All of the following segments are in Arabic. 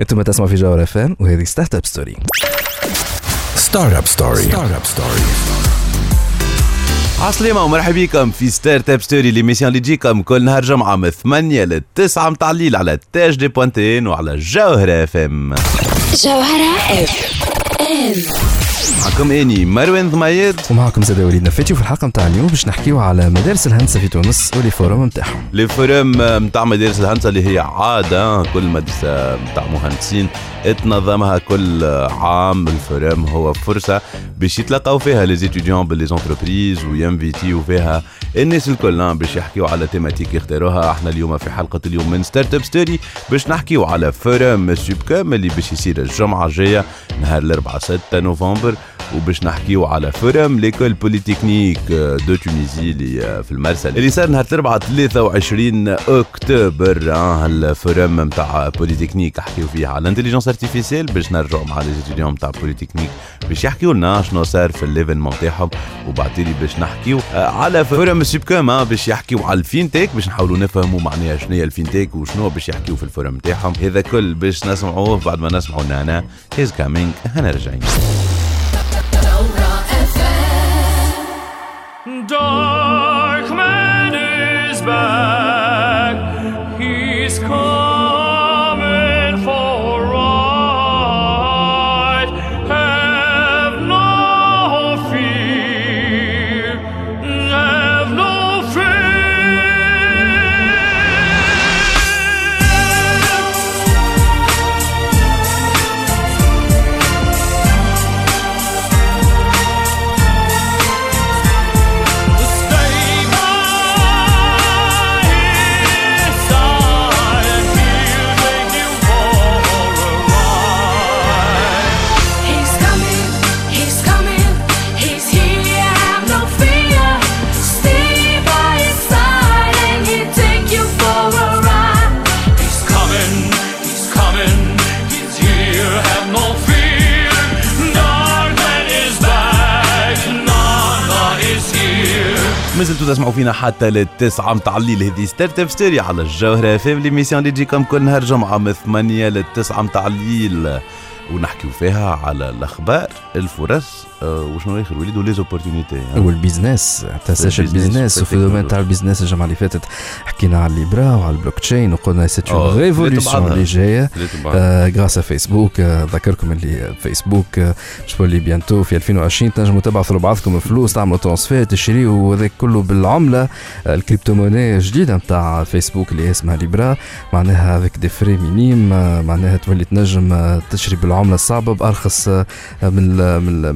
أنتم تسمعوا في جوهر اف ام وهذه ستارت اب ستوري. ستارت اب ستوري. ستارت اب ستوري. عسلامة ومرحبا بكم في Startup Story l'émission اللي تجيكم كل نهار جمعة من 8 ل 9 متاع الليل على تي اش دي point tn وعلى جوهرة اف ام. جوهرة اف ام. معكم أني مروان ضميد. ومعكم زاد وليد نفاتي وفي الحلقة نتاع اليوم باش نحكيو على مدارس الهندسة في تونس و les forums نتاعهم les forums نتاع مدارس الهندسة اللي هي عادة كل مدرسة نتاع مهندسين تنظمها كل عام. ال forum هو فرصة باش يتلاقاو فيها les étudiants بال les entreprises و invitيو فيها الناس الكل باش يحكيو على thématique يختاروها. إحنا اليوم في حلقة اليوم من Startup Story باش نحكيو على forum سوبكوم اللي باش يصير الجمعة الجاية نهار الأربعاء 6 نوفمبر. وباش نحكيو على forum l'école polytechnique de Tunisie اللي في المرسل اللي صار نهار الأربعاء 23 أكتوبر آه، ال forum نتاع بوليتكنيك حكيو فيها على ال intelligence artificielle باش نرجعوا مع les étudiants نتاع بوليتكنيك باش يحكيو لنا شنو صار في ال l'événement تاعهم. وبعدين باش نحكيو آه، على forum سوبكوم آه، باش يحكيو على ال fintech باش نحاولوا نفهموا معناها شنو هي ال fintech وشنو باش يحكيو في ال forum تاعهم. هذا كل باش نسمعوه بعد ما نسمعوا نانا here's coming هنا راجعين Dark man is back. تسمعوا فينا حتى للتسعة. متاع الليل هذه Startup Story على الجوهرة اف ام l'émission اللي تجيكم كل نهار جمعة من 8 للتسعة. متاع الليل ونحكيو فيها على الأخبار الفرص. آه، وشنو اخر وليد و les opportunités وال business تاساش ال business ال business وفي. ال domaine تاع ال business الجمعة اللي فاتت حكينا على الليبرا وعلى البلوك تشين وقلنا c'est une révolution. اللي جاية. grâce فيسبوك آه، ذكركم اللي فيسبوك شبه اللي bientôt في 2020 تنجموا تبعثوا لبعضكم فلوس تعملوا transfert تشريوا وذاك كله بالعملة آه، ال crypto-monnaie جديده نتاع فيسبوك اللي اسمها ليبرا معناها avec des frais minimes معناها تولي تنجم آه، تشري بالعملة الصعبة بأرخص من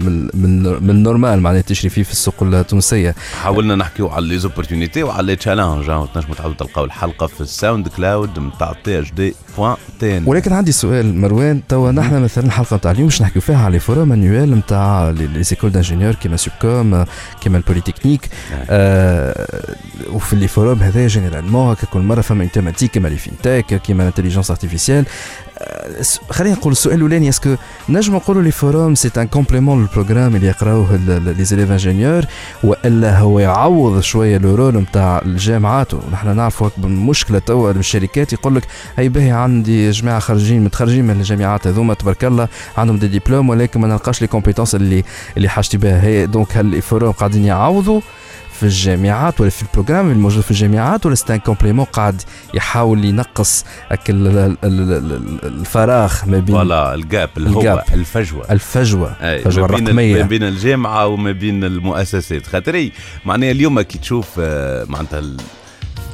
من من من ال normal معناها تشري فيه في السوق التونسية. حاولنا نحكيو على les opportunités وعلى les challenges تنجموا تعاودوا تلقاو الحلقة في الساوند كلاود نتاع تي اش دي بوان تين ولكن عندي سؤال مروان توا نحن مثلا الحلقة نتاع اليوم باش نحكيو فيها على les forums annuels نتاع les écoles d'ingénieurs كيما سوبكوم كيما البوليتكنيك آه وفي les forums هذايا généralement كل مرة فما thématique كيما les fintech كيما ال intelligence artificielle خلينا نقول السؤال الأولاني est-ce que نجم نقولوا les forums c'est un complément لل programme اللي يقراوه les élèves ingénieurs وإلا هو يعوض شوية le rôle نتاع الجامعات؟ ونحن نعرفوا مشكلة توا الشركات يقول لك هي باهي عندي جماعة خارجين متخرجين من الجامعات هذوما تبارك الله عندهم des diplômes ولكن ما نلقاش les compétences اللي اللي حاجتي بها. هي donc هل les forums قاعدين يعوضوا؟ في الجامعات ولا في ال programme الموجود في الجامعات ولا c'est un complément قاعد يحاول ينقص الفراغ ما بين فوالا الجاب الجاب. الفجوة. الفجوة الفجوه بين ما الرقمية. بين الجامعة وما بين المؤسسات. خاطر إي، معناها اليوم كي تشوف آه، معناتها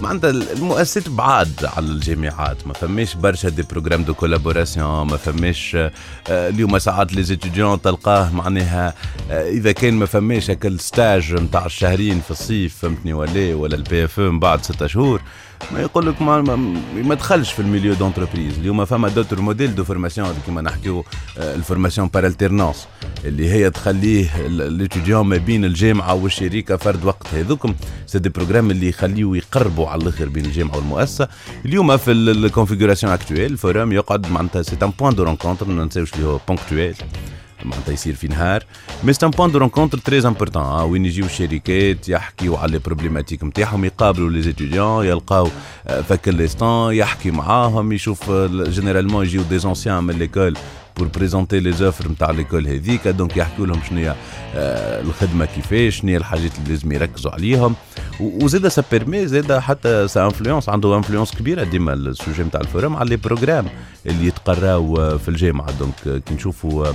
معناتها المؤسسات بعاد على الجامعات. ما فماش برشا des programmes de collaboration ما فماش آه، اليوم ساعات les étudiants تلقاه معناها آه، إذا كان ما فماش هكا ال stage نتاع الشهرين في الصيف فهمتني ولا ولا ال PFE من بعد ستة شهور. ما يقول لك ما, ما, دخلش في ال milieu d'entreprise اليوم فما d'autres modèles de formation كيما نحكيو آه، ال formation par alternance اللي هي تخليه l'étudiant ما بين الجامعة والشركة فرد وقت هذوكم c'est des programmes اللي يخليو يقربوا على الآخر بين الجامعة والمؤسسة. اليوم في ال configuration actuelle ال forum يقعد معناتها c'est un point de rencontre ما ننساوش اللي هو ponctuel معناتها يصير في نهار. mais c'est un point de rencontre très important وين يجيو الشركات يحكيو على les problématiques نتاعهم يقابلوا les étudiants يلقاو آه، فك listen يحكي معاهم يشوف généralement يجيو des anciens من l'école pour présenter les offres نتاع l'école هذيك. donc يحكوا لهم شنو هي آه، الخدمة كيفاش شنو هي الحاجات اللي لازم يركزوا عليهم. و- وزاد ça permet زاد حتى ça influence عنده influence كبيرة ديما ال sujet نتاع ال forum على les programmes اللي يتقراو آه، في الجامعة. donc آه، كي نشوفوا آه،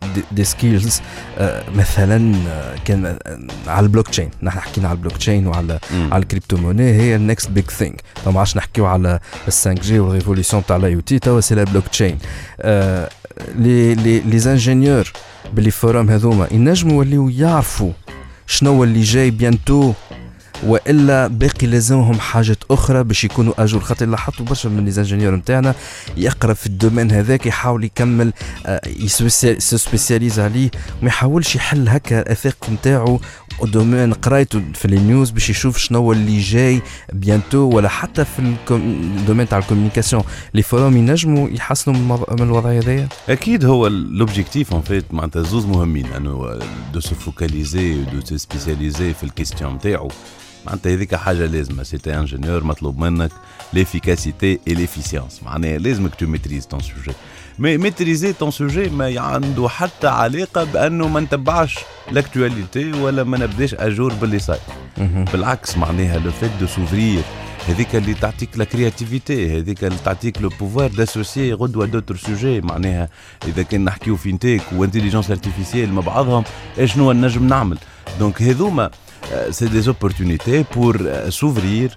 des, skills مثلا آه، كان آه، على البلوك تشين نحن حكينا على البلوك تشين وعلى مم. على ال crypto-monnaie هي ال next big thing ما عادش نحكيو على ال 5 G وال révolution تاع ال IoT توا c'est la blockchain آه، les les les ingénieurs بال les forums هذوما ينجموا يوليو يعرفوا شنو اللي جاي bientôt وإلا باقي لازمهم حاجات أخرى باش يكونوا à jour خاطر لاحظتوا برشا من les ingénieurs نتاعنا يقرأ في ال domaine هذاك يحاول يكمل آه، يسو spécialise عليه وما يحاولش يحل هكا الآفاق نتاعو domaine قرايته في les news باش يشوف شنو اللي جاي bientôt ولا حتى في ال domaine تاع ال communication. les forums ينجموا يحسنوا من الوضعيه هذيا أكيد هو l'objectif en fait معناتها زوز مهمين. أنه de se focaliser de spécialiser في ال question نتاعو. معناتها هذيك حاجة لازمة. si t'es ingénieur مطلوب منك l'efficacité et l'efficience معناها لازمك tu maîtrises ton sujet mais maîtriser ton sujet ما عنده حتى علاقة بأنه ما نتبعش l'actualité ولا ما نبداش à jour باللي صاير بالعكس معناها le fait de s'ouvrir هذيك اللي تعطيك la créativité هذيك اللي تعطيك le pouvoir d'associer غدوة d'autres sujets معناها إذا كان نحكيو fintech و intelligence artificielle مع بعضهم شنو نجم نعمل؟ donc هذوما سي دي زوبورتونيتي بور سوفرير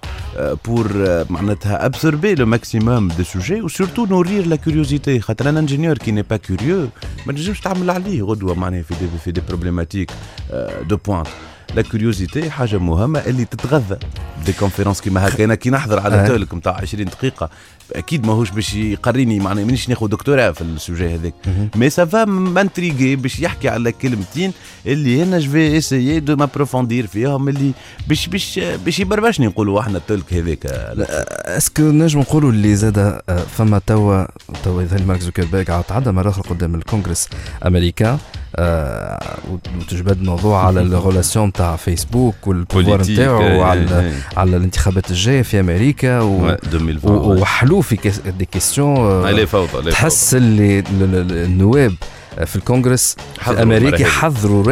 بور معناتها ابسوربي لو ماكسيموم دو سوجي وسورتو نورير لا كيوريوزيتي خاطر ان انجينيور كي ني با كيوريو ما تنجمش تعمل عليه غدوه معناها في دي في دي بروبليماتيك دو بوينت لا كيوريوزيتي حاجه مهمه اللي تتغذى دي كونفيرونس كيما هكا انا كي نحضر على آه. تولك نتاع 20 دقيقه أكيد ماهوش باش يقريني معناها مانيش ناخذ دكتوراه في ال sujet هذاك. mais ça va m'intriguer باش يحكي على كلمتين اللي أنا je vais essayer de m'approfondir فيهم اللي باش باش باش يبربشني نقولوا إحنا ال talk هذاك. est-ce que نجم نقولوا اللي زاد فما توا توا يظهر مارك زوكربيرغ عاد تعدى مره أخرى قدام الكونغرس امريكان آه، وتجبد موضوع على ال relation تاع فيسبوك وال pouvoir politique، نتاعو إيه، على إيه. على الانتخابات الجاية في أمريكا و... Ouais, 2020 و- وحلو في. des questions آه، لا فوضى تحس اللي ال- ال- النواب في الكونغرس في حضروا هذه. حضروا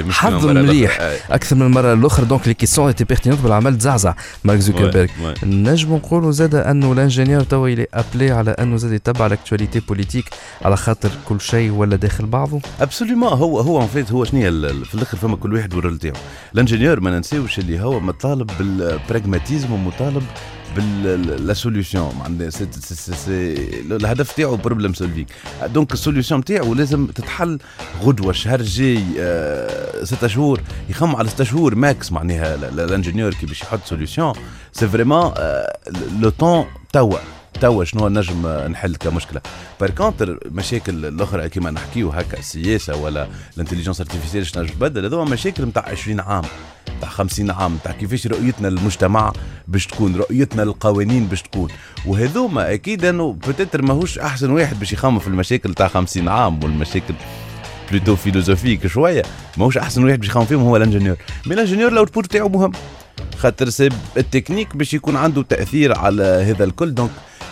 مليح حضروا مليح. أكثر من المره الاخرى donc les questions étaient pertinentes بالعمل تزعزع مارك زوكربيرغ. نجم نقولوا زاد انه ال ingénieur توا il est appelé على انه زاد يتبع ال actualité politique على خاطر كل شيء ولا داخل بعضه absolument هو هو en fait هو شنو في الآخر فما كل واحد وال rôle تاعو ال ingénieur ما ننساوش اللي هو مطالب بال pragmatisme ومطالب بال la solution معناها الهدف تاعو problem solving donc ال solution تاعو لازم تتحل غدوة الشهر الجاي آه، ستة شهور. يخمم على ستة شهور max معناها ال- ال- ال ingénieur كي باش يحط solution c'est vraiment le temps توا. توا شنو نجم نحل كمشكلة. par contre مشاكل الأخرى كيما نحكيو هكا السياسة ولا ال intelligence artificielle شنو نجم تبدل؟ هذوما مشاكل نتاع 20 عام تاع 50 عام تاع كيفاش رؤيتنا للمجتمع باش تكون رؤيتنا للقوانين باش تكون. وهذوما أكيد أنه peut-être ماهوش أحسن واحد باش يخمم في المشاكل تاع 50 عام والمشاكل plutôt philosophiques شوية. ماهوش أحسن واحد باش يخمم فيهم هو ال ingénieur mais ال ingénieur ال output تاعو مهم. خاطر التكنيك باش يكون عنده تأثير على هذا الكل. donc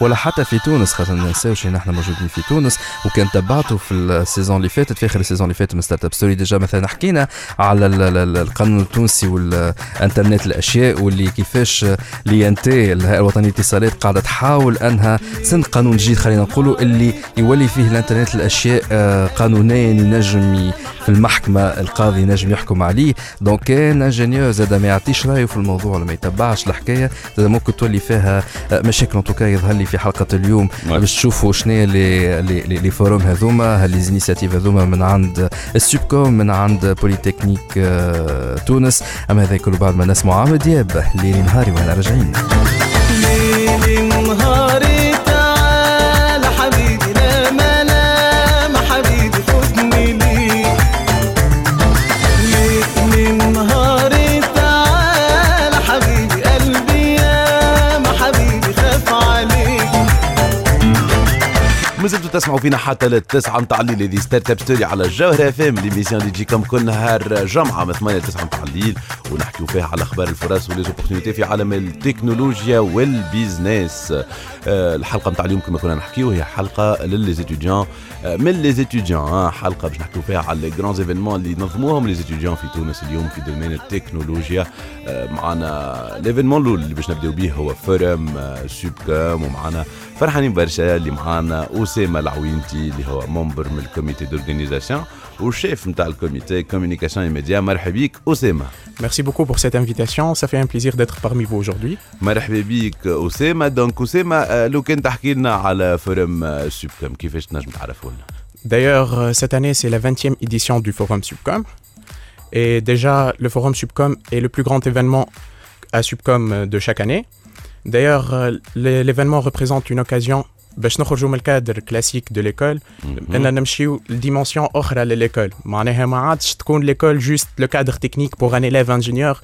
ولا حتى في تونس خاطر ما ننساوش إن إحنا موجودين في تونس. وكان تبعتوا في ال saison اللي فاتت في آخر ال saison اللي فاتت من ستارت اب ستوري déjà مثلا حكينا على ال- ال- ال- القانون التونسي والإنترنت الأشياء واللي كيفاش l'INT الوطنية للاتصالات قاعدة تحاول أنها سن قانون جديد خلينا نقولوا اللي يولي فيه الإنترنت الأشياء آه، قانونيا ينجم في المحكمة القاضي ينجم يحكم عليه. donc كان ingénieur زاد ما يعطيش رأيه في الموضوع ولا ما يتبعش الحكاية زاد ممكن تولي فيها آه، مشاكل ان يظهر لي في حلقة اليوم. Ouais. باش تشوفوا شنو les les- les forums هذوما les initiatives هذوما من عند السوبكوم من عند بوليتكنيك آه، تونس. أما هذا كله بعد ما نسمع عمرو دياب ليلي نهاري وأنا راجعين. مازلتوا تسمعوا فينا حتى للتسعة متاع الليل. هذه ستارت اب ستوري على الجوهرة اف ام l'émission اللي تجيكم كل نهار جمعة من 8 ل 9 متاع الليل. ونحكيو فيها على أخبار الفرص و les opportunités في عالم التكنولوجيا وال business. آه، الحلقة متاع اليوم كما كنا نحكيو هي حلقة ل les étudiants من les étudiants حلقة باش نحكيو فيها على les grands événements اللي نظموهم les étudiants في تونس اليوم في domaine التكنولوجيا آه، معنا l'événement الأول اللي باش نبداو به هو forum آه، سوبكام ومعنا فرحانين برشا اللي معانا اسامه العوينتي اللي هو membre من ال comité d'organisation وال chef نتاع ال comité communication et média مرحبا بيك اسامه Merci beaucoup pour cette invitation. Ça fait un plaisir d'être parmi vous aujourd'hui. مرحبا بيك اسامه دونك اسامه آه، لو كان تحكي لنا على فورم آه، سوبكام كيفاش تنجم تعرفوا لنا D'ailleurs, euh, cette année, c'est la 20e édition du Forum Subcom. Et déjà, le Forum Subcom est le plus grand événement à Subcom euh, de chaque année. D'ailleurs, euh, l'é- l'événement représente une occasion باش نخرجوا من الكادر كلاسيك دو ليكول ان نمشيو لديمونسيون اخرى لليكول معناها ما عادش تكون ليكول جوست لو كادر تكنيك بور ان élève ingénieur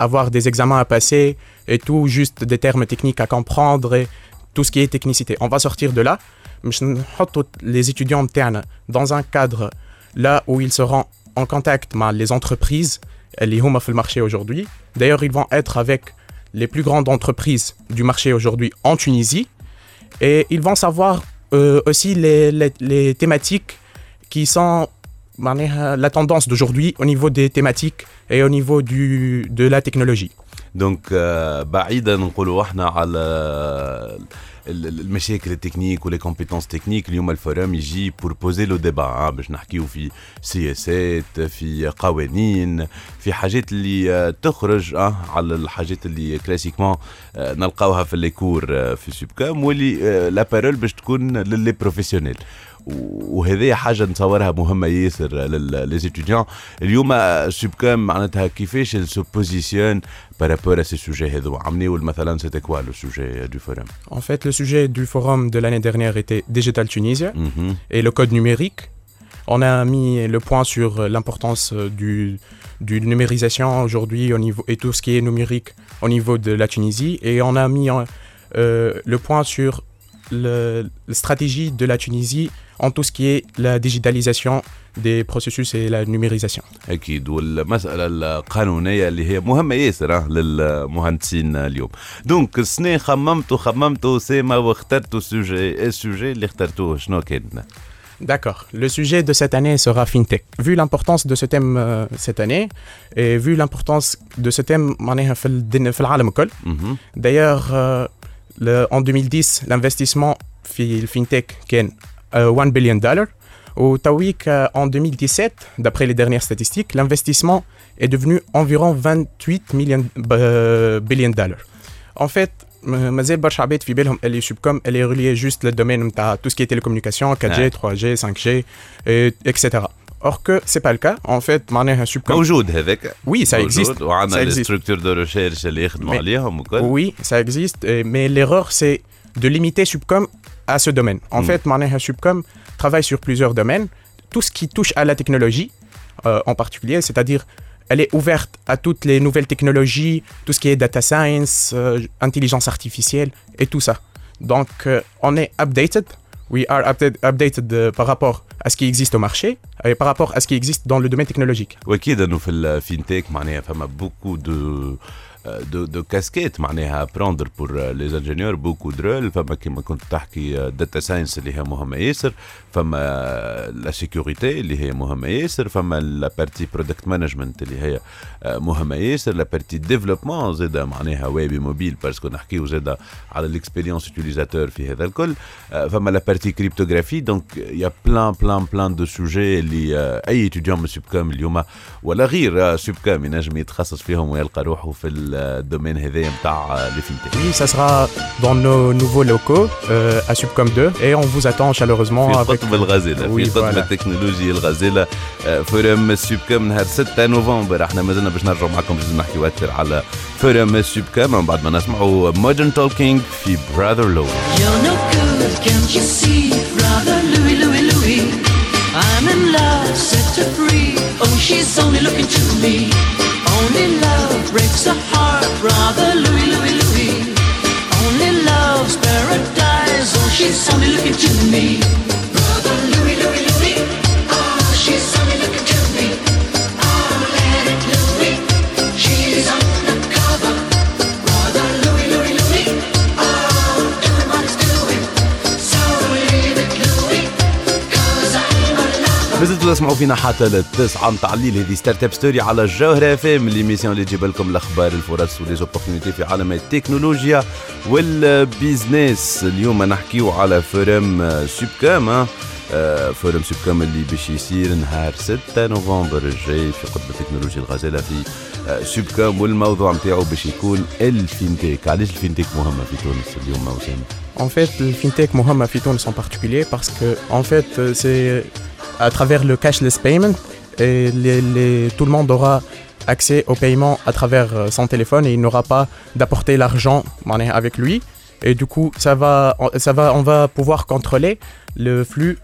avoir des examens à passer et tout juste des termes techniques à comprendre et tout ce qui est technicité on va sortir de là باش نحطوا les étudiants نتاعنا dans un cadre là où ils seront en contact مع les entreprises اللي هما في المارché aujourd'hui d'ailleurs ils vont être avec les plus grandes entreprises du marché aujourd'hui en Tunisie Et ils vont savoir euh, aussi les, les, les, thématiques qui sont la tendance d'aujourd'hui au niveau des thématiques et au niveau du, de la technologie. Donc, euh, المشاكل التكنيك ولي كومبيتونس تكنيك اليوم الفورم يجي بور بوزي لو ديبا باش نحكيو في سياسات في قوانين في حاجات اللي آه، تخرج آه، على الحاجات اللي classiquement آه، نلقاوها في les cours آه، في سوبكام واللي la parole باش تكون ل les professionnels وهذه حاجه نتصورها مهمه ياسر للزيتيديون اليوم سوبكام معناتها كيفاش سو بوزيسيون بارابور ا سي سوجي هذو عمليو مثلا سيتي كوا لو سوجي دو فورم En fait, le sujet du forum de l'année dernière était Digital Tunisia et le code numérique. On a mis le point sur euh, l'importance euh, du, du numérisation aujourd'hui au niveau et tout ce qui est numérique au niveau de la Tunisie et on a mis euh, le point sur le, la stratégie de la Tunisie en tout ce qui est la digitalisation des processus et la numérisation. اكيد والمساله القانونيه اللي هي مهمه ياسر آه، للمهندسين اليوم دونك السنه خممتوا خممتوا سيما واخترتوا السوجي السوجي اللي اخترتوه شنو كان D'accord. Le sujet de cette année sera FinTech. Vu l'importance de ce thème euh, cette année et vu l'importance de ce thème معناها في الدن- في العالم الكل مهم. D'ailleurs, euh, le- en 2010, l'investissement في الفينتك كان euh, 1 billion dollars. Au Tawik, euh, en 2017, d'après les dernières statistiques, l'investissement est devenu environ 28 millions euh, billion dollars. En fait, م- مازال برشا عباد في بالهم اللي سوبكوم اللي relié juste للدومين نتاع tout ce qui est télécommunication 4G, Ouais. 3G, 5G, et, etc. Or que c'est pas le cas. En fait, معناها سوبكوم موجود هذاك Oui, ça موجود، existe. وعندنا Ça لي existe. ستركتور دو ريشيرش اللي يخدموا Mais- عليهم وكل Oui, ça existe, et- mais l'erreur, c'est de limiter Subcom à ce domaine. En hmm. fait, Maneha Subcom travaille sur plusieurs domaines. Tout ce qui touche à la technologie, euh, en particulier, c'est-à-dire elle est ouverte à toutes les nouvelles technologies, tout ce qui est data science, euh, intelligence artificielle et tout ça. Donc, euh, on est updated. We are updated, par rapport à ce qui existe au marché et par rapport à ce qui existe dans le domaine technologique. Oui, dans le fintech, il y a beaucoup de... de de casquettes معناها prendre pour les ingénieurs beaucoup de rôles فما كيما كنت تحكي data science اللي هي مهمه ياسر فما la sécurité اللي هي مهمه ياسر فما la partie product management اللي هي مهمه ياسر la partie développement زاد معناها web mobile parce que نحكيو زاد على ال expérience utilisateur في هذا الكل. فما la partie cryptographie donc y a plein plein plein de sujets اللي أي étudiant من سوبكام اليوم ولا غير سوبكام ينجم يتخصص فيهم ويلقى روحه في الدومين هذايا نتاع لي فينتك Oui, ça sera dans nos nouveaux locaux euh, à Subcom 2 et on vous attend chaleureusement في avec قطب الغزاله Oui, في قطب voilà. التكنولوجيا الغزاله آه، فورم سوبكام نهار 6 نوفمبر احنا مازلنا باش نرجعوا معكم باش نحكيو اكثر على فورم سوبكام من بعد ما نسمعوا مودرن توكينج في براذر لو You're no good, can't you see? Brother Louie, Louie, Louie. I'm in love, set her free. Oh, she's only looking to me. Only love breaks a heart, Brother Louie, Louie, Louie. Only love's paradise. Oh, she's only looking to me. تسمعوا فينا حتى للتسعة متاع الليل هذه ستارت أب ستوري على الجوهرة ام l'émission اللي تجيب لكم الأخبار الفرص و les opportunités في عالم التكنولوجيا وال business اليوم نحكيو على forum سوبكام. آه، forum سوبكام اللي باش يصير نهار 6 نوفمبر الجاي في قطب التكنولوجيا الغزالة في آه، سوبكام والموضوع نتاعو باش يكون ال fintech علاش ال fintech مهمة في تونس اليوم وسام En fait, le fintech Mohamed Fitoun en particulier parce que en fait, c'est à travers le cashless payment et tout le monde aura accès au paiement à travers euh, son téléphone et il n'aura pas d'apporter l'argent avec lui. Et du coup, ça va, ça va, on va pouvoir contrôler le flux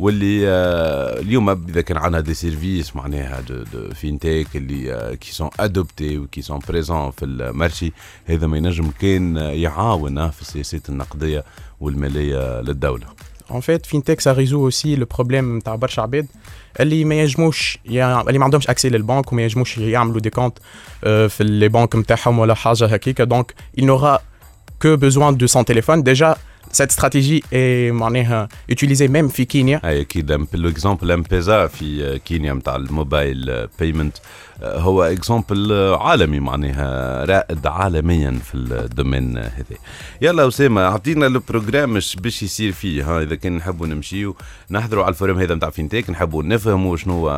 واللي آه، اليوم إذا كان عندنا des services معناها de, FinTech اللي qui sont adoptés و qui sont présents في ال marché هذا ما ينجم كان يعاون في السياسات النقدية والمالية للدولة. En fait, FinTech, ça résout aussi le problème تاع برشا عباد اللي ما ينجموش اللي ما عندهمش accès للبنك وما ينجموش يعملوا des comptes آه، في les banques نتاعهم ولا حاجة هكيك donc il n'aura que besoin de son téléphone. Déjà cette stratégie est معناها utilisée même في كينيا هاي أكيد ال exemple M-Pesa في كينيا نتاع ال mobile payment هو exemple عالمي معناها رائد عالميا في ال domaine هذا يلا اسامه اعطينا ال programme اش باش يصير فيه ها اذا كان نحبوا نمشيو نحضروا على ال forum هذا نتاع FinTech نحبوا نفهموا شنو هو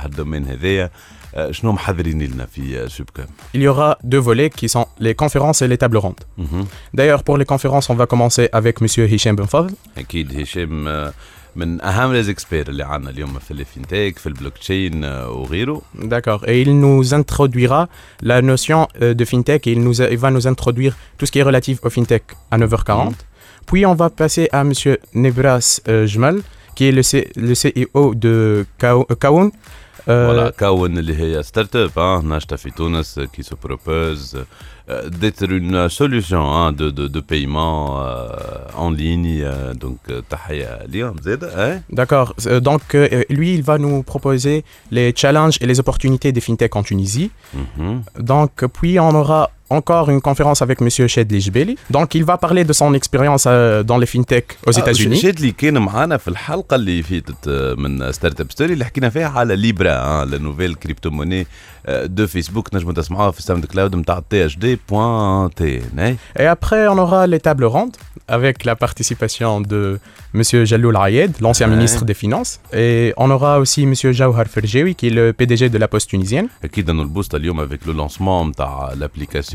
هال domaine هذايا آه، شنو محضرين لنا في آه، سوبكام il y aura deux volets qui sont les conférences et les tables rondes مهم. d'ailleurs pour les conférences on va commencer avec monsieur Hicham Ben Fadl اكيد هشام آه، من اهم ليزكسبير اللي عندنا اليوم في الفينتيك في البلوك تشين آه، وغيره D'accord. Et il nous introduira la notion euh, de fintech et il, nous a- il va nous introduire tout ce qui est relatif au fintech à 9h40. Puis on va passer à Monsieur Nebras euh, Jmal, qui est le, C- le CEO de Kao- euh, Kaoun. Euh, فوالا كون اللي هي ستارت اب اه ناشطه في تونس كي سو بروبوز d'être une solution hein, de, de, de paiement euh, en ligne euh, donc euh, تحية اليوم زاد اه D'accord. Euh, Donc euh, lui, il va nous proposer les challenges et les opportunités des fintech en Tunisie. مهم. Donc puis on aura encore une conférence avec Monsieur Shed Lijbeli. Donc il va parler de son expérience euh, dans les fintech aux آه، États-Unis. شادلي كان معانا في الحلقه اللي فاتت آه، من ستارت اب ستوري اللي حكينا فيها على ليبرا اه لا نوفيل كريبتو موني آه، دو فيسبوك نجموا تسمعوها في الساوند كلاود نتاع تي اش دي بوان تي إيه؟ Et après, on aura les tables rondes avec la participation de Monsieur Jaloul Ayed, l'ancien Ouais. ministre des Finances. Et on aura aussi Monsieur Jawhar Ferjewi, qui est le PDG de la Poste tunisienne. اكيد انه البوست اليوم افيك لو لونسمون نتاع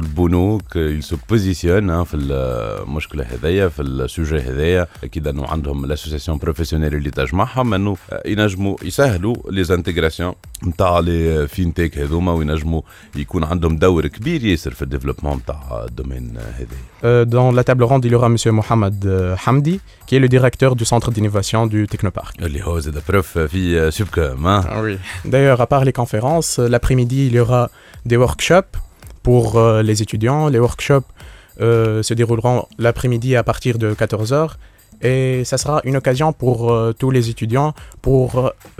البنوك يسو بوزيسيون في المشكله هذيا في السوجي هذايا اكيد انه عندهم الاسوسياسيون بروفيسيونيل اللي تجمعهم انه ينجموا يسهلوا لي زانتيغراسيون نتاع لي فينتيك هذوما وينجموا يكون عندهم دور كبير ياسر في الديفلوبمون نتاع الدومين هذايا Euh, dans la table ronde, il y aura Monsieur Mohamed euh, Hamdi, qui est le directeur du centre d'innovation du Technopark. اللي هو زاد بروف في سوبكوم ها Ah oui. D'ailleurs, à part les conférences, euh, l'après-midi, il y aura des workshops pour euh, les étudiants. Les workshops euh, se dérouleront l'après-midi à partir de 14h. Et ça sera une occasion pour euh, tous les étudiants pour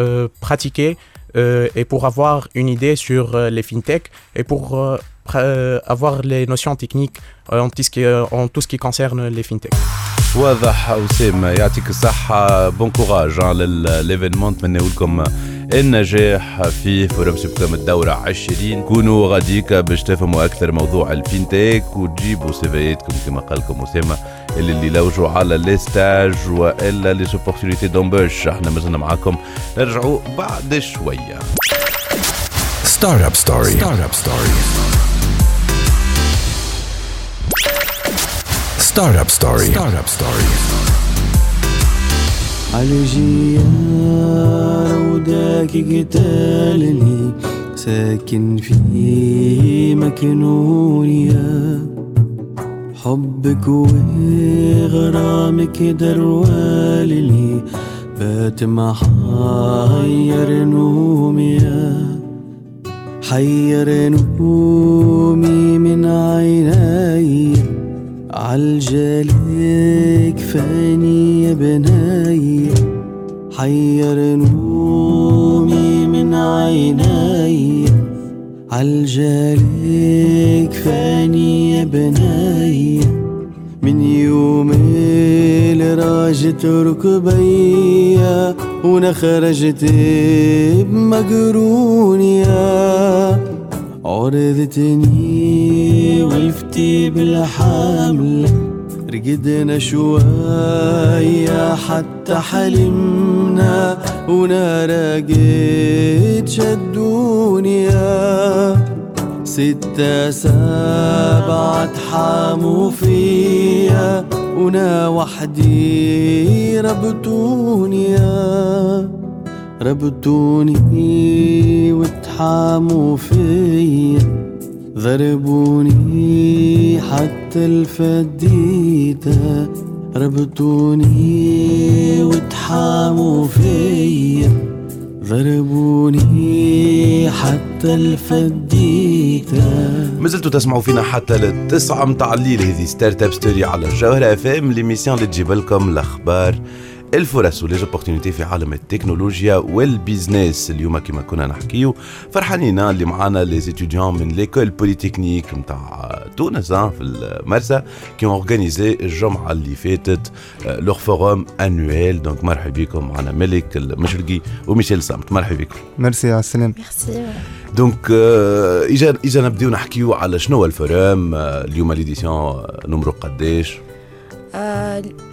euh, pratiquer euh, et pour avoir une idée sur euh, les fintech et pour euh, pr- euh, avoir les notions techniques euh, en, tout ce qui, euh, en tout ce qui concerne les fintech. واضح وسام يعطيك الصحة بون كوراج على الايفينمون نتمنى لكم النجاح في forum Sup'Com الدورة 20 كونوا غاديك باش تفهموا أكثر موضوع ال FinTech وتجيبوا CV ياتكم كما قال لكم أسامة اللي اللي لوجوا على les stages وإلا les opportunités d'embauche إحنا مازلنا معاكم نرجعوا بعد شوية Startup Story. Startup Story. Startup Story. Startup Story. على وداك قتالني ساكن في مكنونيا. حبك وغرامك دروالني بات محير نوميا. حير نومي من عيني عالجالك فاني يا بناي حير نومي من عيني. عالجالك فاني يا بناي من يوم اللي راجت ركبيا وأنا خرجت عرضتني وقفتي بالحمل. رقدنا شوية حتى حلمنا وأنا راقد شدونيا ستة سبعة حاموا فيا وأنا وحدي ربطونيا ربطوني واتحاموا فيا ضربوني حتى الفديتة. ربطوني واتحاموا فيا. ضربوني حتى الفديتة. مازلتوا تسمعوا فينا حتى للتسعة متاع الليل. هذه Startup Story على الجوهرة أف إم اللي تجيب لكم الأخبار. الفرص و les opportunités في عالم التكنولوجيا وال business اليوم كما كنا نحكيو فرحانين اللي معانا les étudiants من l'École Polytechnique نتاع تونس في المرسى qui organisaient الجمعة اللي فاتت leur forum annuel donc مرحبا بكم معنا ملك المشرقي وميشيل صامت. مرحبا بكم. ميرسي على السلامة merci donc اجا اجا نبداو نحكيو على شنو هو ال forum آه، اليوم l'édition numéro قداش آه،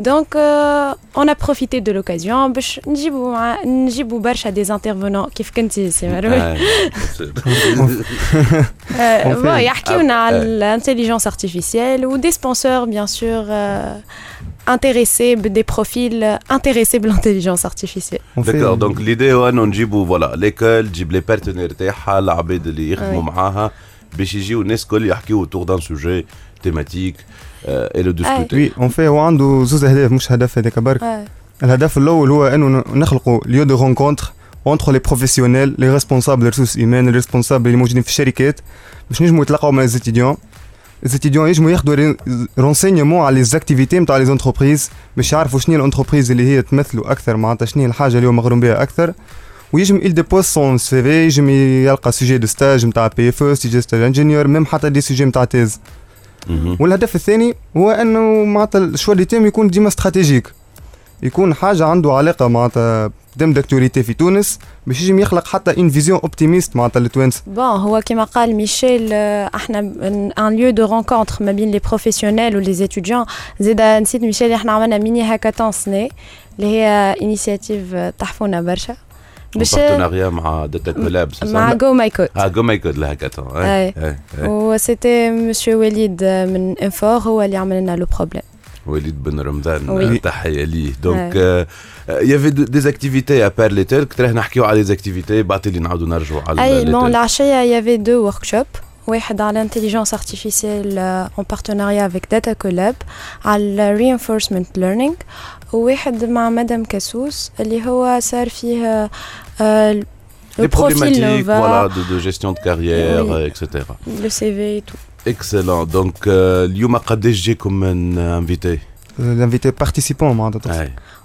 Donc, euh, on a profité de l'occasion. Pour hein, à des intervenants. Qui font c'est vrai. Euh, on a l'intelligence artificielle ou des sponsors, bien sûr, euh, intéressés, des profils intéressés de l'intelligence artificielle. D'accord, donc l'idée est on voilà, l'école, les partenaires, les gens qui autour d'un sujet thématique. اي لو oui En fait وعنده زوز اهداف مش هدف هذاك برك. آه. الهدف الأول هو أنه نخلقوا lieu de rencontre entre les professionnels les responsables ressources humaines les responsables اللي موجودين في الشركات. باش نجموا يتلاقاو مع les étudiants étudiants يجموا ياخذوا renseignements على les activités نتاع les entreprises باش يعرفوا شنو هي ال entreprise اللي هي تمثلوا أكثر معناتها شنو هي الحاجة اللي هو مغروم بها أكثر. ويجم il dépose son CV يجم يلقى sujet de stage نتاع PFE أو sujet stage ingénieur même حتى des sujets نتاع thèse. والهدف الثاني هو أنه معناتها ال choix اللي تم يكون ديما stratégique. يكون حاجة عنده علاقة معناتها thème d'actualité في تونس باش يجم يخلق حتى une vision optimiste معناتها لتوانسه bon هو كما قال ميشيل آه، إحنا un lieu de rencontre ما بين les professionnels و les étudiants زيد نسيت ميشيل إحنا عملنا mini hackathon سنة اللي هي initiative تحفونا برشا. باش partenariat مع Data Collab مع GoMyCode آه GoMyCode ال hackathon أي. اي اي وسيتي مسيو وليد من انفور هو اللي عمل لنا لو بروبليم وليد بن رمضان. تحيه ليه دونك يافي دي زاكتيفيتي ابار لي ترك ترى نحكيو على لي زاكتيفيتي بعد اللي نعاودوا نرجعوا على اي بون Turcs. العشية يافي دو وركشوب واحد على l'intelligence artificielle en partenariat avec Data Collab على reinforcement learning وواحد مع مدام كاسوس اللي هو صار فيه آه، Les le profil problématiques Nova, voilà, de, de gestion de carrière, Oui. euh, etc. le CV et tout. Excellent. Donc, euh, اليوم قداش جاكم من انفيتي؟ l'invité participant معناتها اي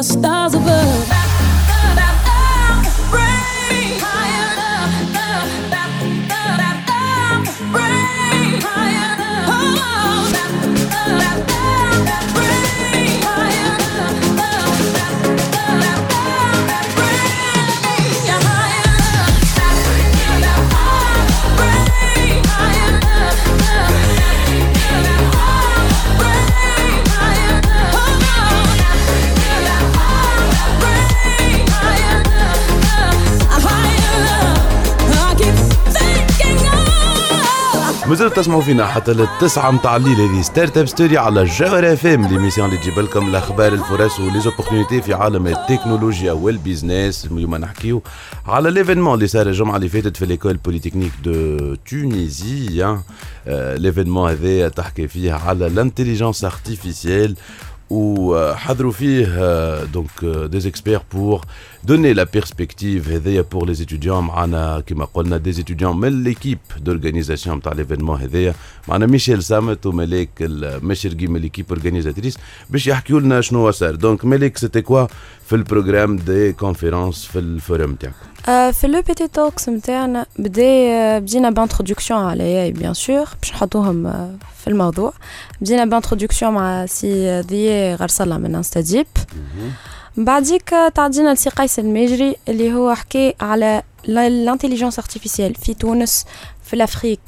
the stars above. مازالوا تسمعوا فينا حتى للتسعة متاع الليل. هذه Startup Story على الجوهر اف ام l'émission اللي تجيب لكم الأخبار الفرص و les opportunités في عالم التكنولوجيا وال business اليوم نحكيو على l'événement اللي صار الجمعة اللي فاتت في l'École Polytechnique de Tunisie l'événement هذا تحكي فيه على ال intelligence artificielle وحضروا فيه دونك دي اكسبير بور donner la perspective هذايا pour les étudiants معنا كما قلنا des étudiants من l'équipe d'organisation نتاع l'événement هذايا معنا ميشيل سامت وملاك المشرقي من l'équipe organisatrice باش يحكيوا لنا شنو صار دونك ملاك سيتي كوا في البروجرام دي كونفيرونس في الفورم تاعكم آه، في les EPT Talks نتاعنا بدا بدينا ب introduction على AI bien sûr باش نحطوهم في الموضوع بدينا ب introduction مع سي ضياء غرسلة من InstaDeep بعديك تعدينا لسي قيس المجري اللي هو حكي على الانتيليجنس ارتيفيسيال في تونس في الافريك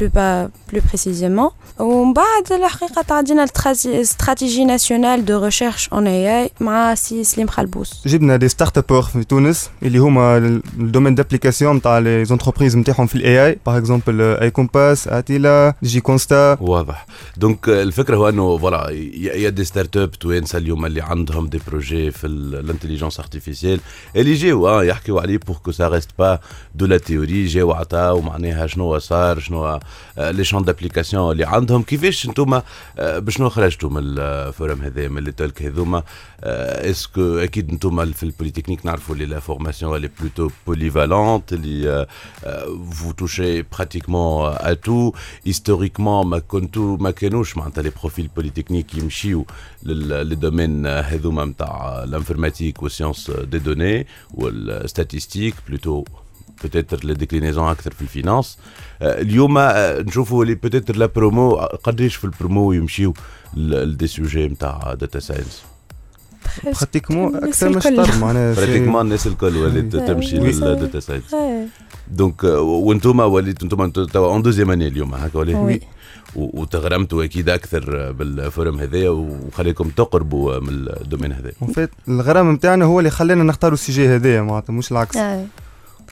بلو با بلو بريسيزيمون ومن بعد الحقيقه تعدينا استراتيجي ناسيونال دو ريشيرش اون اي اي مع سي سليم خلبوس جبنا دي ستارت ابور في تونس اللي هما الدومين دابليكاسيون نتاع لي زونتربريز نتاعهم في الاي اي باغ اكزومبل اي كومباس اتيلا جي كونستا واضح دونك الفكره هو انه فوالا يا دي ستارت اب توانسه اليوم اللي عندهم دي بروجي في الانتليجنس ارتيفيسيال اللي جاوا آه، يحكيوا عليه بور كو سا ريست با دو لا تيوري جاوا عطاو معناها شنو صار شنو لي شون دابليكاسيون اللي عندهم كيفاش انتم بشنو خرجتوا من الفورم هذا من لي تولك هذوما اسكو اكيد انتم في البوليتكنيك نعرفوا اللي لا فورماسيون اللي بلوتو بوليفالونت اللي فو توشي براتيكمون ا تو هيستوريكمون ما كنتو ما كانوش معناتها لي بروفيل بوليتكنيك يمشيو للدومين هذوما نتاع الانفورماتيك والسيونس دي دوني والستاتيستيك بلوتو بوتيتر لي ديكلينيزون أكثر في الفينانس اليوم نشوفوا اللي بوتيتر لا برومو قداش في البرومو يمشيو لدي سوجي نتاع داتا ساينس براتيكمون أكثر الكل. شطر معناها براتيكمون الناس الكل ولات. تمشي. لل data science. donc وأنتم وليتوا أنتم توا en deuxième année اليوم هكا ولا oui. وتغرمتوا أكيد أكثر بال forum هذايا وخليكم تقربوا من ال domaine هذا En fait الغرام نتاعنا هو اللي خلانا نختاروا ال sujet هذايا معناتها مش العكس.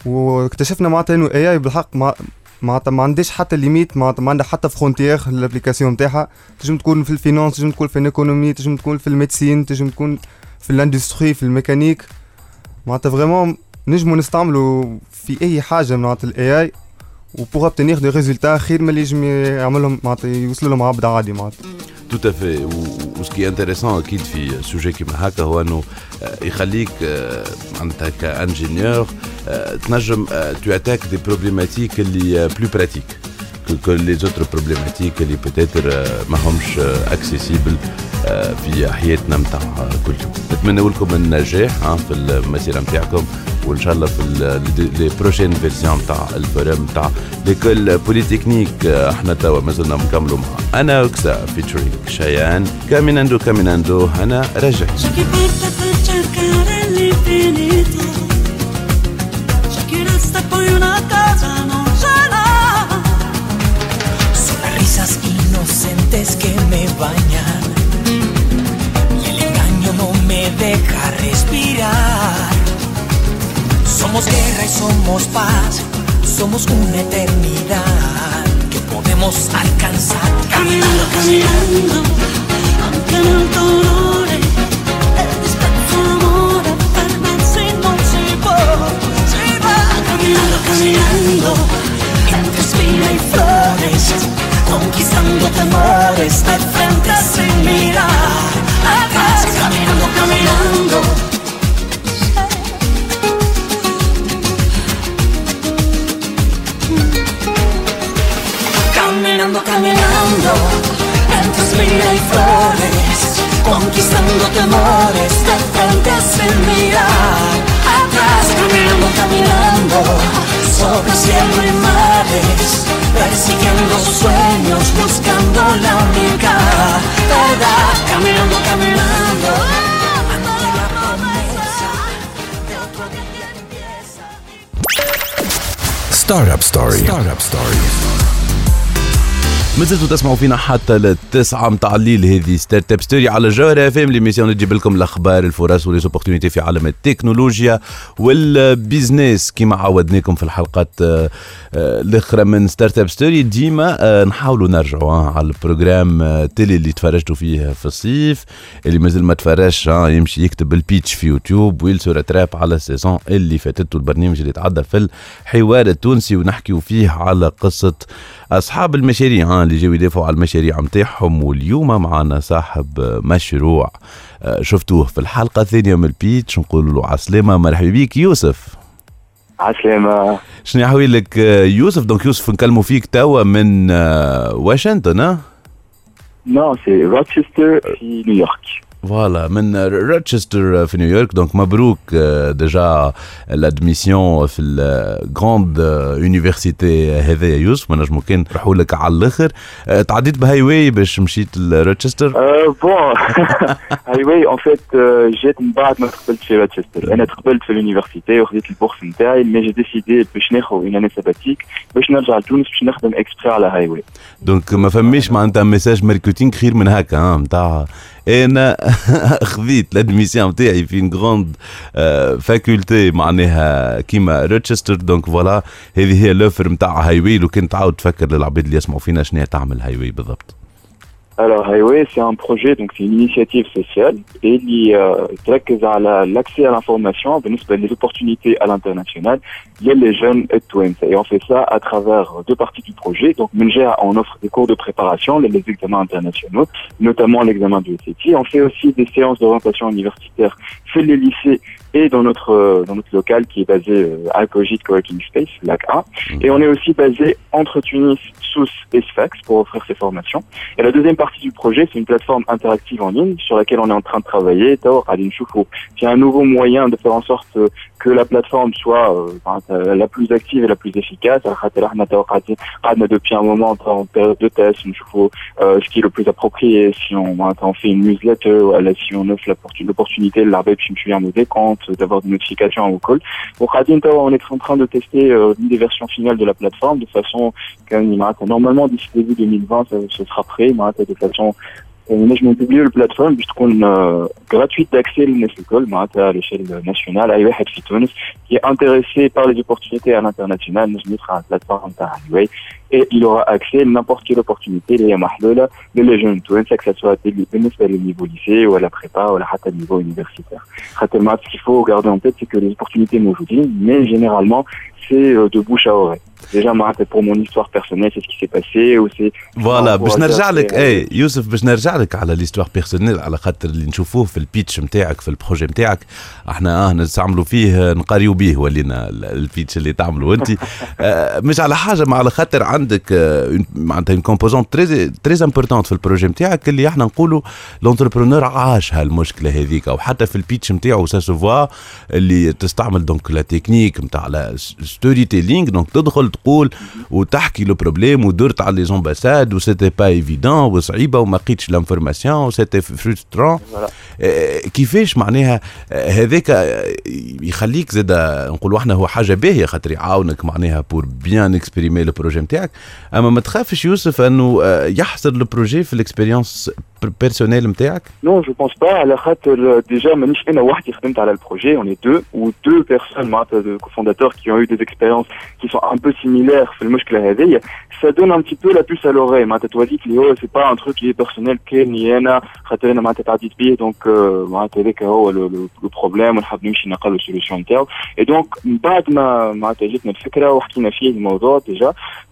واكتشفنا معناتها انه AI بالحق. مع معناتها ما عندهاش حتى limite معناتها ما عندها حتى frontière ال application نتاعها. تنجم تكون في ال finance تنجم تكون في ال économie تنجم تكون في ال médecine تنجم تكون في ال industrie في الميكانيك. معناتها vraiment نجموا نستعملوا في أي حاجة معناتها ال AI و pour obtenir des résultats خير من اللي يجم يعملهم معناتها يوصلوا لهم عبد عادي معناتها. تو افي وسكي انتريسون أكيد في sujet كيما هكا هو إنه آه، يخليك آه، معناتها ك ingénieur آه، تنجم tu attaques des problématiques اللي plus pratiques que les autres problématiques اللي peut-être آه، ما همش اكسيسيبل في حياتنا نتاع كل يوم نتمنى لكم النجاح في المسيره نتاعكم وان شاء الله في لي بروشين فيرسيون نتاع الفورم نتاع ليكول بوليتكنيك إحنا توا مازلنا نكملوا مع أنا وكسا فيتشرينج شيان كاميناندو كاميناندو أنا رجعت C'è deja respirar. Somos guerra y somos paz, somos una eternidad que podemos alcanzar. Caminando, caminando Anche nel dolore va Caminando, caminando Entre espinas y flores Conquistando temores De frente sin mirar Atrás Caminando, caminando Caminando, caminando Entre espinas y flores Conquistando temores De frente sin mirar Atrás. Caminando, caminando Sobre cielo y mares Persiguiendo sueños Buscando la única verdad Caminando, caminando la promesa empieza Startup Story. Startup Story. ما زلتوا تسمعوا فينا حتى للتسعة متاع الليل هذه Startup Story على جوهرة FM. l'émission اللي تجيب لكم الأخبار الفرص و les opportunités في عالم التكنولوجيا وال business كما عودناكم في الحلقات آه، آه، الأخرى من Startup Story ديما آه، نحاولوا نرجعوا على ال programme télé اللي تفرجتوا فيه في الصيف اللي مازال ما تفرجش يمشي يكتب ال Pitch في YouTube و il se rattrape على ال saison اللي فاتته. البرنامج اللي تعدى في الحوار التونسي ونحكيو فيه على قصة أصحاب المشاريع اللي جاوا يدافعوا على المشاريع نتاعهم واليوم معنا صاحب مشروع آه، شفتوه في الحلقة الثانية من ال Pitch نقول له عسلامه مرحبا بك يوسف. عسلامة شنو احوالك آه، يوسف؟ donc يوسف نكلموا فيك توا من آه، واشنطن ها؟ Non c'est Rochester في نيويورك. Voilà من Rochester في نيويورك donc مبروك déjà l'admission في ال grande université هذايا يوسف ما نجمو كان نروحوا لك على الآخر تعديت ب Highway باش مشيت ل Rochester Bon Highway en fait جيت من بعد ما تقبلت في Rochester أنا تقبلت في ال université وخديت ال bourse نتاعي mais j'ai décidé باش ناخذ une année sabbatique باش نرجع لتونس باش نخدم exprès على Highway Donc ما فماش معناتها message marketing خير من هكا نتاع أنا خذيت l'admission نتاعي في grande faculté معناها كيما Rochester donc voilà هذه هي l'offre نتاع Highway لو كان تعاود تفكر للعباد اللي يسمعوا فينا شنو تعمل Highway بالضبط. Alors Highway, c'est un projet, donc c'est une initiative sociale et il qui traite à l'accès à l'information, les opportunités à l'international, il y a les jeunes et Et on fait ça à travers deux parties du projet. Donc Mengea, on offre des cours de préparation, les, les examens internationaux, notamment l'examen du SAT. On fait aussi des séances d'orientation universitaire chez les lycées et dans notre euh, dans notre local qui est basé euh, à Cogit Coworking Space, LAC A. Et on est aussi basé entre Tunis, Sousse et Sfax pour offrir ces formations. Et la deuxième partie du projet, c'est une plateforme interactive en ligne sur laquelle on est en train de travailler. Taor Adin Choufou. C'est un nouveau moyen de faire en sorte euh, que la plateforme soit euh, la plus active et la plus efficace. Radna depuis un moment en période de test, euh, ce qui est le plus approprié. Si on, on fait une newsletter, si on offre l'opportun- l'opportunité de l'arbitre, je me des comptes, d'avoir des notifications au call. Pour Radin Taor, on est en train de tester euh, une des versions finales de la plateforme de façon que normalement d'ici début 2020 ça, ce sera prêt, de façon نجم نبوبليو البلاتفورم باش تكون gratuite d'accès للناس الكل معناتها à l'échelle nationale اي واحد في تونس qui est intéressé par les opportunités à l'international نجم يدخل على البلاتفورم تاع هايواي et il aura accès à n'importe quelle opportunité اللي هي محلوله للي جون توانسه que ça soit دي- بالنسبه للنيفو lycée ولا prépa ولا حتى النيفو universitaire خاطر معناتها ce qu'il faut garder en tête c'est que les opportunités موجودين mais généralement c'est euh, de bouche à oreille. Déjà معناتها pour mon histoire personnelle c'est ce qui s'est passé ou c'est فوالا باش encourager نرجع لك. اي يوسف باش نرجع لك على l'histoire personnelle على خاطر اللي نشوفوه في ال pitch نتاعك في ال projet نتاعك إحنا آه نستعملوا فيه نقاريو بيه ولينا ال- ال pitch اللي تعملوا أنت. آه، مش على حاجة ما على خاطر عندك آه، معناتها composante très très importante في ال projet نتاعك اللي إحنا نقولوا l'entrepreneur عاش هالمشكلة هذيك. وحتى في ال pitch نتاعو ça se voit اللي تستعمل donc la technique نتاع storytelling donc تدخل تقول وتحكي le problème ودرت على les ambassades و c'était pas évident وصعيبه وما لقيتش l'information و c'était frustrant كيفاش معناها هذاك يخليك زاد نقولوا إحنا هو حاجة باهيه خاطر يعاونك معناها pour bien exprimer le projet نتاعك اما ما تخافش يوسف انه يحصر le projet في الاكسبيريونس بيرسونيل نتاعك Non, je pense pas. على خاطر déjà مانيش انا وحدي خدمت على البروجي on est deux ou deux personnes معناتها de cofondateurs qui ont eu des expériences qui sont un peu similaires في المشكله هذيا ça donne un petit peu la puce à l'oreille معناتها توريك اللي هو c'est pas un truc qui est personnel كاني انا خاطر انا معناتها تعديت بيه دونك معناتها هذاك هو لو بروبليم ونحب نمشي نلقى له سوليسيون نتاعو et donc من بعد ما معناتها جاتنا الفكره وحكينا فيه الموضوع déjà آه،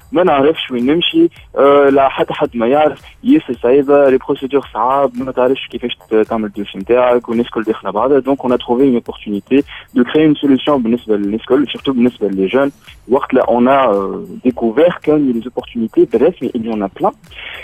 ما نعرفش وين نمشي آه لا حتى حد ما يعرف ياسر صعيبه لي بروسيدور صعاب ما تعرفش كيفاش ت- تعمل الدوسي نتاعك والناس الكل داخله بعضها دونك on a trouvé une opportunité de créer une solution بالنسبه للناس الكل surtout بالنسبه للي جون وقت لا on a euh, découvert qu'il y a des opportunités بالرسمي il y en a plein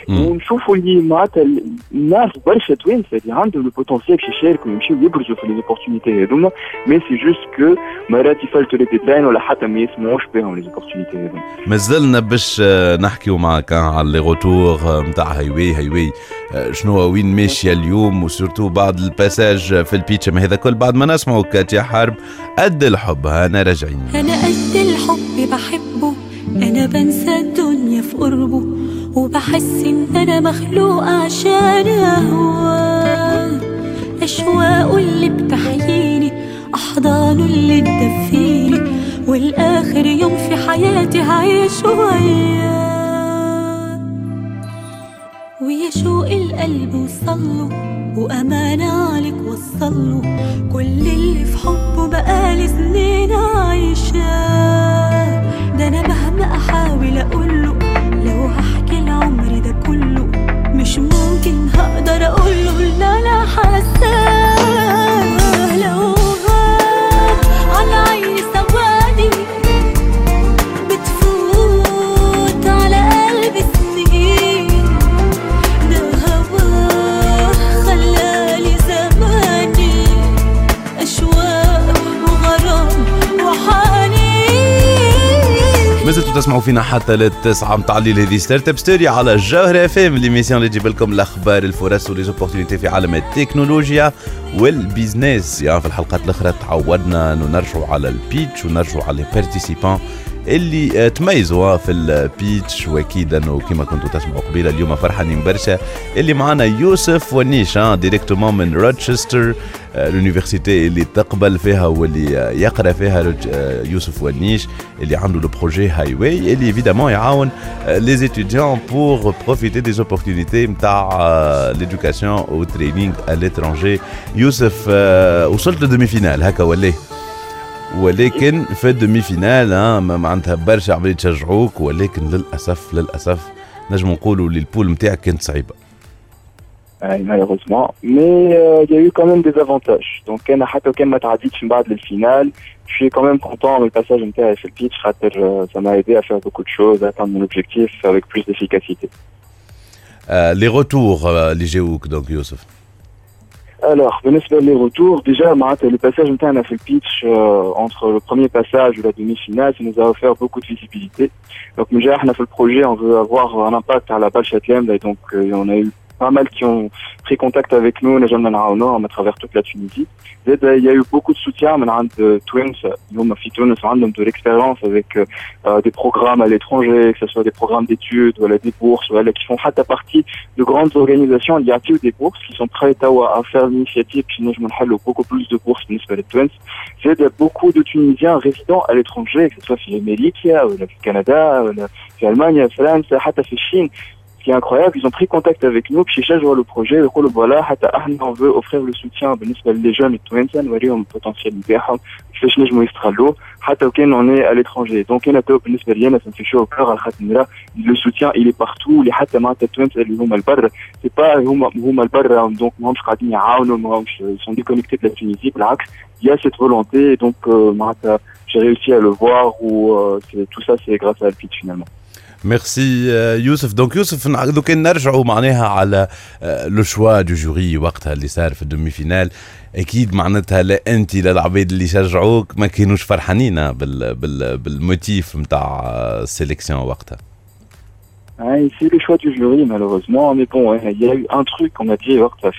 ونشوفوا اللي معناتها الناس برشا توانسه اللي عندهم البوتنسيال باش يشاركوا ويمشيو يبرزوا في لي زوبورتينيتي هذوما مي سي جوست كو مرات يفلتوا لي ديدلاين ولا حتى ما يسمعوش بهم لي زوبورتينيتي هذوما مازلنا باش آه، نحكيو معك آه، على لي روتور نتاع هايواي هايواي آه، شنو وين ماشيه اليوم وسورتو بعد الباساج في البيتش هذا كل بعد ما نسمعوا كاتيا حرب قد الحب أنا راجعين. أنا قد الحب بحبه أنا بنسى الدنيا في قربه وبحس إن أنا مخلوقة عشان أهواه أشواقه اللي بتحييني أحضانه اللي تدفيني والآخر يوم في حياتي هعيشه وياه. ويا شوق القلب وصله وأمانة عليك وصله كل اللي في حبه بقالي سنين عايشاه. ده أنا مهما أحاول أقوله تسمعوا فينا حتى للتسعة متاع الليل هذه Startup Story على الجوهرة FM l'émission اللي تجيب لكم الأخبار الفرص و les opportunités في عالم التكنولوجيا وال business يعني في الحلقات الأخرى تعودنا انه نرجعوا على ال Pitch ونرجعوا على ال participants اللي آه، تميزوا في ال Pitch وأكيد أنه كما كنتوا تسمعوا قبيلة اليوم فرحانين برشا. اللي معنا يوسف ونيش آه، directement من Rochester آه، l'université اللي تقبل فيها واللي آه، يقرأ فيها آه، يوسف ونيش اللي عنده le projet Highway اللي évidemment يعاون les étudiants pour profiter des opportunités نتاع l'éducation أو training ا يوسف آه، وصلت ل demi-finale هكا ولا ولكن في ال demi-finale آه، معناتها برشا عملية تشجعوك ولكن للاسف للأسف نجم نقولوا اللي ال poule نتاعك كانت صعيبة. Il y a eu quand même des avantages. Donc أنا حتى كان ما تعديتش من بعد لل finale. Quand même content من الباساج نتاعي في البيتش خاطر à faire beaucoup de choses à atteindre mon objectif avec plus d'efficacité. لي روتور اللي جاوك دونك يوسف Alors, بالنسبة les retours, déjà, معناتها, le passage نتاعنا في البيتش euh, entre le premier passage et la demi-finale, ça nous a offert beaucoup de visibilité. Donc, déjà, احنا في le projet, on veut avoir un impact à la balle Châtelaine, et donc euh, on a eu pas mal qui ont pris contact avec nous, les jeunes au nord, à travers toute la Tunisie. Ben, il y a eu beaucoup de soutien, mais de Twins, de l'expérience avec euh, euh, des programmes à l'étranger, que ce soit des programmes d'études, voilà, des bourses, voilà, qui font à partie de grandes organisations, il y a des bourses qui sont prêtes à faire l'initiative, puis nous, je beaucoup plus de bourses, les Twins. Il y a beaucoup de Tunisiens résidents à l'étranger, que ce soit chez les Mélikia, ou le Canada, ou l'Allemagne, la France, la Chine, qui est incroyable, ils ont pris contact avec nous, puis je vois le projet, le voilà, حتى احنا on veut offrir le soutien بالنسبة les jeunes التوانسة نوريهم البوتنسيال نتاعهم كيفاش نجموا يستغلوه حتى وكان on est à l'étranger donc انا تو بالنسبة لي انا ça me fait chaud au cœur على خاطر نرى le soutien il est partout اللي حتى معناتها التوانسة اللي هما البر c'est pas هما هما البر donc ماهمش قاعدين يعاونوا ماهمش ils sont déconnectés de la Tunisie بالعكس il y a cette volonté donc euh, معناتها j'ai réussi à le voir ou euh, c'est- tout ça c'est grâce à Alpid finalement ميرسي آه، يوسف دونك يوسف لو كان نرجعوا معناها على آه، le choix du jury وقتها اللي صار في ال demi-finale أكيد معناتها لا أنت لا العباد اللي شجعوك ما كانوش فرحانين آه، بال بال بال motif نتاع ال sélection وقتها. C'est le choix du jury, malheureusement. Mais bon, il y a eu un truc qu'on a dit lors de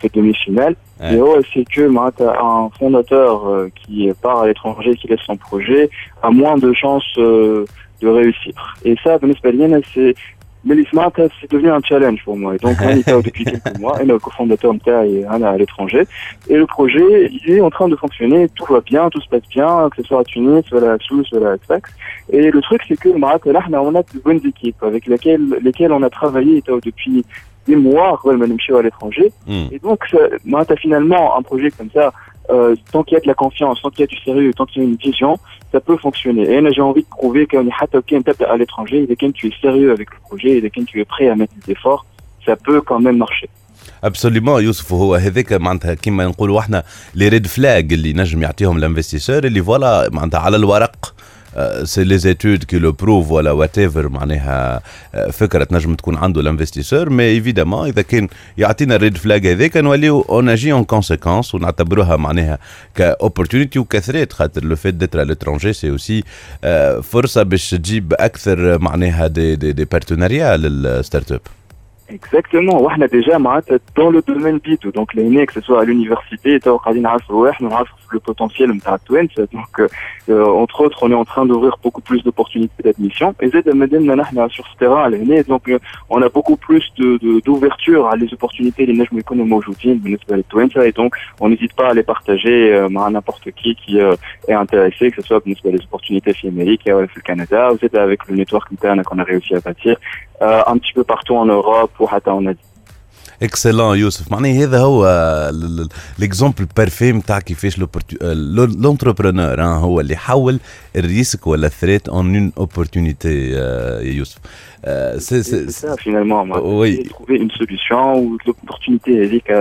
cette demi-finale. Oh, c'est que un fondateur euh, qui part à l'étranger, qui laisse son projet, a moins de chances euh, de réussir. Et ça, Vanessa Balian, elle s'est c'est Melis Mata, c'est devenu un challenge pour moi. Et donc, on est depuis quelques mois, et le cofondateur est à l'étranger. Et le projet, il est en train de fonctionner, tout va bien, tout se passe bien, que ce soit à Tunis, soit à Sousse, soit à Sfax. Et le truc, c'est que Marat, là, on a de bonnes équipes avec lesquelles, lesquelles on a travaillé depuis des mois, à l'étranger. مم. Et donc, ça- Marat, finalement, un projet comme ça, euh, tant qu'il y a de la confiance, tant qu'il y a du sérieux, tant qu'il y a une vision, ça peut fonctionner. Et là, j'ai envie de prouver qu'on est حتى وكان تبدأ à l'étranger, et quand tu es sérieux avec le projet, et quand tu es prêt à mettre des efforts, ça peut quand même marcher. ابسوليومون يوسف هو هذاك معناتها كيما نقولوا احنا لي ريد فلاج اللي نجم يعطيهم الانفستيسور اللي فوالا معناتها على الورق c'est les études qui le prouvent ولا whatever معناها آه، فكرة. تنجم تكون عنده ال investisseur mais évidemment إذا كان يعطينا ال red flag هذاك نوليو on agit en conséquence ونعتبروها معناها كاوبورتونيتي وكثرات خاطر لو فيت ديتر لترونجي سي اوسي فرصة باش تجيب أكثر معناها دي دي, دي بارتناريا للستارت اب Exactement. On déjà dans le domaine BITO. Donc, l'année, que ce soit à l'université, le potentiel Donc, euh, euh, entre autres, on est en train d'ouvrir beaucoup plus d'opportunités d'admission. Et sur ce terrain, l'année, donc, euh, on a beaucoup plus d'ouverture de, de, à les opportunités, les neiges Et donc, on n'hésite pas à les partager euh, à n'importe qui qui est intéressé, que ce soit les opportunités chez Amérique, au Canada, vous êtes avec le network interne qu'on a réussi à bâtir un petit peu partout en Europe ou حتى en Asie. اكسلون يوسف معناها هذا هو ليكزومبل بارفي نتاع كيفاش لونتربرونور هو اللي حول الريسك ولا الثريت اون اون اوبورتونيتي يا يوسف آه، سي- C'est سي- ça finalement, moi. Oui. C'est trouver une solution ou l'opportunité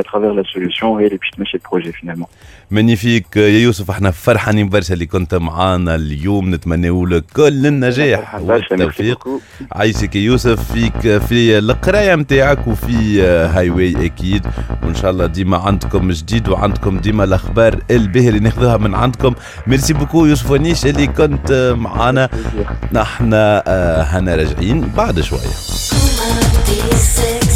à travers la solution et les petites machines de projet finalement. Magnifique يا يوسف إحنا فرحانين برشا اللي كنت معانا اليوم نتمنوا لك كل النجاح والتوفيق عايشك يا يوسف فيك في القرايه نتاعك وفي هاي واي أكيد وان شاء الله ديما عندكم جديد وعندكم ديما الاخبار الباهيه اللي ناخذوها من عندكم merci beaucoup يوسف ونيش اللي كنت معنا نحن هنا راجعين بعد Fala, deixa.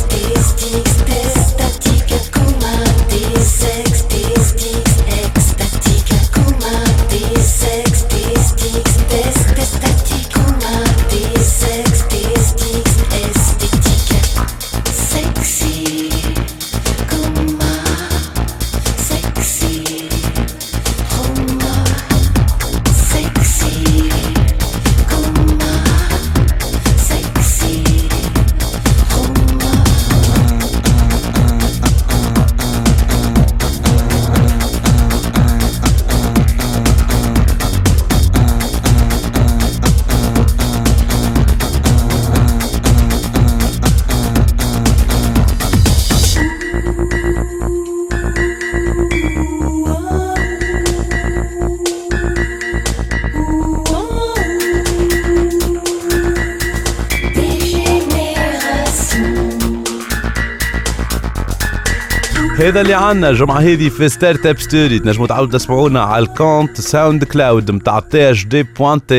اللي عنا الجمعة هذه في Startup Story تنجموا تعاودوا تسمعونا على ال compte SoundCloud نتاع THD point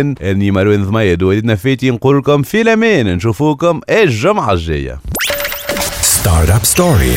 TN إني مروان ضميد وليدنا فيتي نقول لكم في الأمان نشوفوكم الجمعة الجاية. Startup Story